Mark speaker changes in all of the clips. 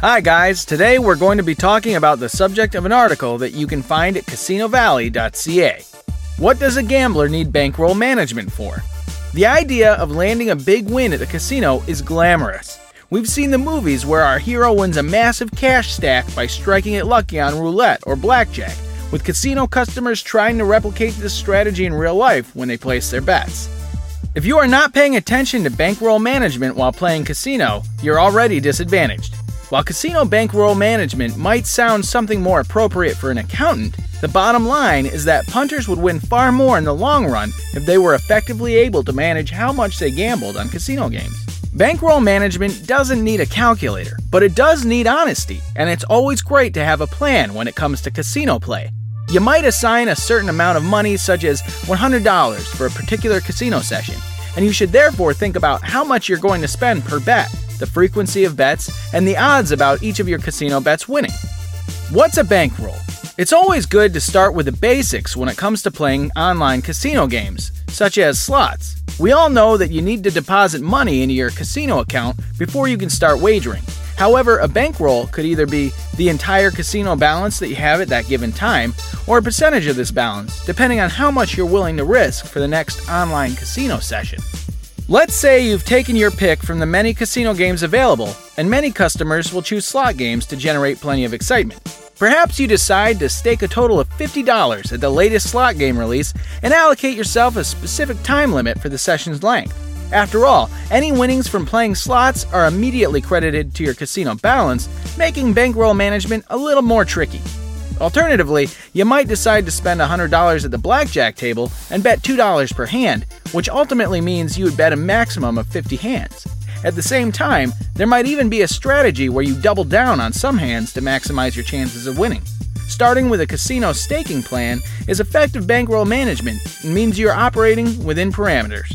Speaker 1: Hi, guys. Today we're going to be talking about the subject of an article that you can find at casinovalley.ca. What does a gambler need bankroll management for? The idea of landing a big win at the casino is glamorous. We've seen the movies where our hero wins a massive cash stack by striking it lucky on roulette or blackjack, with casino customers trying to replicate this strategy in real life when they place their bets. If you are not paying attention to bankroll management while playing casino, you're already disadvantaged. While casino bankroll management might sound something more appropriate for an accountant, the bottom line is that punters would win far more in the long run if they were effectively able to manage how much they gambled on casino games. Bankroll management doesn't need a calculator, but it does need honesty, and it's always great to have a plan when it comes to casino play. You might assign a certain amount of money, such as $100 for a particular casino session, and you should therefore think about how much you're going to spend per bet, the frequency of bets, and the odds about each of your casino bets winning. What's a bankroll? It's always good to start with the basics when it comes to playing online casino games, such as slots. We all know that you need to deposit money into your casino account before you can start wagering. However, a bankroll could either be the entire casino balance that you have at that given time, or a percentage of this balance, depending on how much you're willing to risk for the next online casino session. Let's say you've taken your pick from the many casino games available, and many customers will choose slot games to generate plenty of excitement. Perhaps you decide to stake a total of $50 at the latest slot game release and allocate yourself a specific time limit for the session's length. After all, any winnings from playing slots are immediately credited to your casino balance, making bankroll management a little more tricky. Alternatively, you might decide to spend $100 at the blackjack table and bet $2 per hand, which ultimately means you would bet a maximum of 50 hands. At the same time, there might even be a strategy where you double down on some hands to maximize your chances of winning. Starting with a casino staking plan is effective bankroll management and means you're operating within parameters.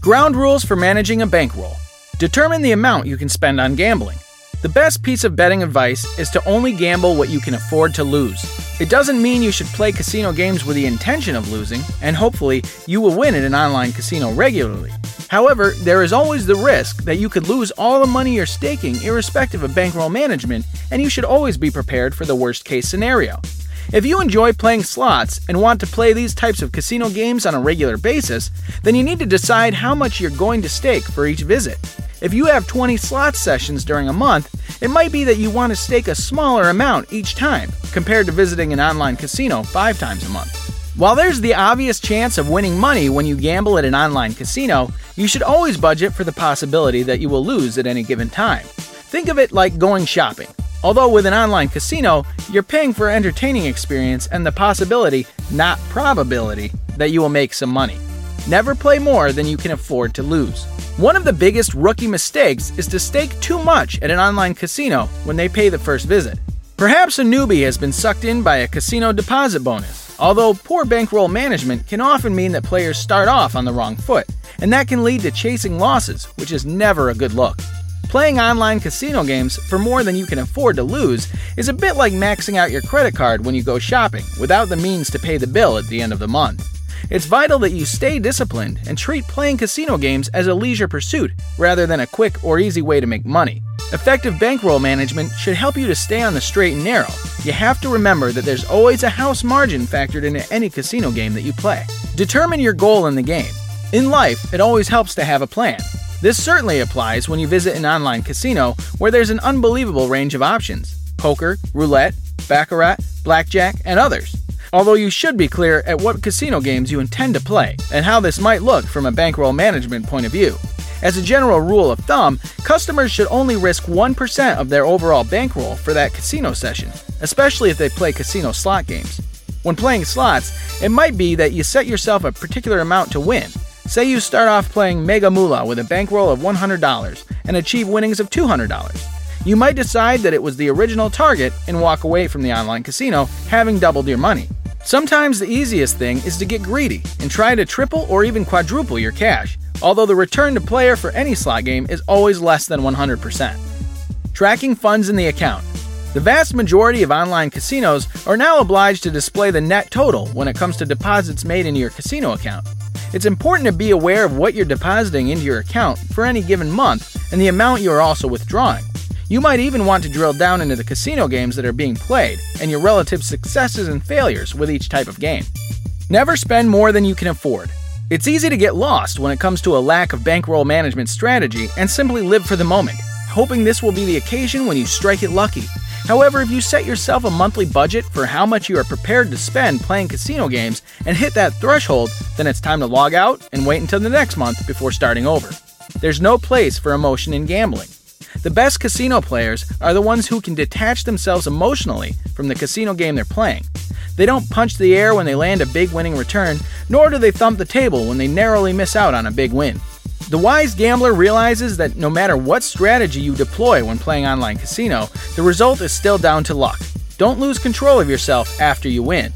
Speaker 1: Ground rules for managing a bankroll. Determine the amount you can spend on gambling. The best piece of betting advice is to only gamble what you can afford to lose. It doesn't mean you should play casino games with the intention of losing, and hopefully, you will win at an online casino regularly. However, there is always the risk that you could lose all the money you're staking irrespective of bankroll management, and you should always be prepared for the worst case scenario. If you enjoy playing slots and want to play these types of casino games on a regular basis, then you need to decide how much you're going to stake for each visit. If you have 20 slot sessions during a month, it might be that you want to stake a smaller amount each time, compared to visiting an online casino five times a month. While there's the obvious chance of winning money when you gamble at an online casino, you should always budget for the possibility that you will lose at any given time. Think of it like going shopping. Although with an online casino, you're paying for entertaining experience and the possibility, not probability, that you will make some money. Never play more than you can afford to lose. One of the biggest rookie mistakes is to stake too much at an online casino when they pay the first visit. Perhaps a newbie has been sucked in by a casino deposit bonus, although poor bankroll management can often mean that players start off on the wrong foot, and that can lead to chasing losses, which is never a good look. Playing online casino games for more than you can afford to lose is a bit like maxing out your credit card when you go shopping without the means to pay the bill at the end of the month. It's vital that you stay disciplined and treat playing casino games as a leisure pursuit rather than a quick or easy way to make money. Effective bankroll management should help you to stay on the straight and narrow. You have to remember that there's always a house margin factored into any casino game that you play. Determine your goal in the game. In life, it always helps to have a plan. This certainly applies when you visit an online casino where there's an unbelievable range of options poker, roulette, baccarat, blackjack, and others. Although you should be clear at what casino games you intend to play and how this might look from a bankroll management point of view. As a general rule of thumb, customers should only risk 1% of their overall bankroll for that casino session, especially if they play casino slot games. When playing slots, it might be that you set yourself a particular amount to win, Say you start off playing Mega Moolah with a bankroll of $100 and achieve winnings of $200. You might decide that it was the original target and walk away from the online casino, having doubled your money. Sometimes the easiest thing is to get greedy and try to triple or even quadruple your cash, although the return to player for any slot game is always less than 100%. Tracking funds in the account. The vast majority of online casinos are now obliged to display the net total when it comes to deposits made into your casino account. It's important to be aware of what you're depositing into your account for any given month and the amount you are also withdrawing. You might even want to drill down into the casino games that are being played and your relative successes and failures with each type of game. Never spend more than you can afford. It's easy to get lost when it comes to a lack of bankroll management strategy and simply live for the moment, hoping this will be the occasion when you strike it lucky. However, if you set yourself a monthly budget for how much you are prepared to spend playing casino games and hit that threshold, then it's time to log out and wait until the next month before starting over. There's no place for emotion in gambling. The best casino players are the ones who can detach themselves emotionally from the casino game they're playing. They don't punch the air when they land a big winning return, nor do they thump the table when they narrowly miss out on a big win. The wise gambler realizes that no matter what strategy you deploy when playing online casino, the result is still down to luck. Don't lose control of yourself after you win.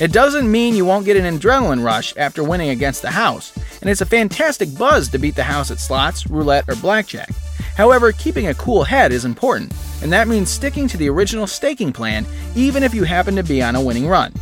Speaker 1: It doesn't mean you won't get an adrenaline rush after winning against the house, and it's a fantastic buzz to beat the house at slots, roulette, or blackjack. However, keeping a cool head is important, and that means sticking to the original staking plan even if you happen to be on a winning run.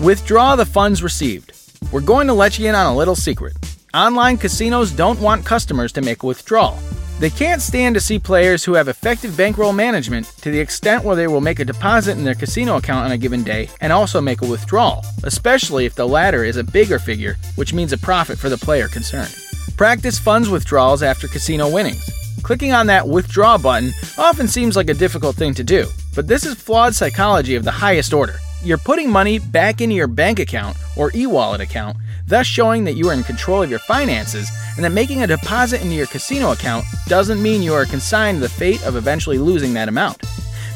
Speaker 1: Withdraw the funds received. We're going to let you in on a little secret. Online casinos don't want customers to make a withdrawal. They can't stand to see players who have effective bankroll management to the extent where they will make a deposit in their casino account on a given day and also make a withdrawal, especially if the latter is a bigger figure, which means a profit for the player concerned. Practice funds withdrawals after casino winnings. Clicking on that withdraw button often seems like a difficult thing to do, but this is flawed psychology of the highest order. You're putting money back into your bank account or e wallet account, thus showing that you are in control of your finances, and that making a deposit into your casino account doesn't mean you are consigned to the fate of eventually losing that amount.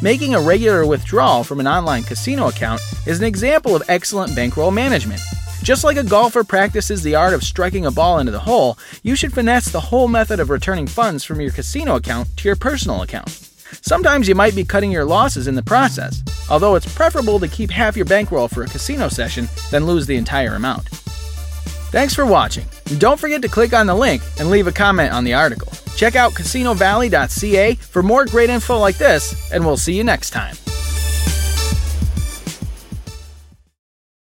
Speaker 1: Making a regular withdrawal from an online casino account is an example of excellent bankroll management. Just like a golfer practices the art of striking a ball into the hole, you should finesse the whole method of returning funds from your casino account to your personal account. Sometimes you might be cutting your losses in the process, although it's preferable to keep half your bankroll for a casino session than lose the entire amount. Thanks for watching. And don't forget to click on the link and leave a comment on the article. Check out casinovalley.ca for more great info like this, and we'll see you next time.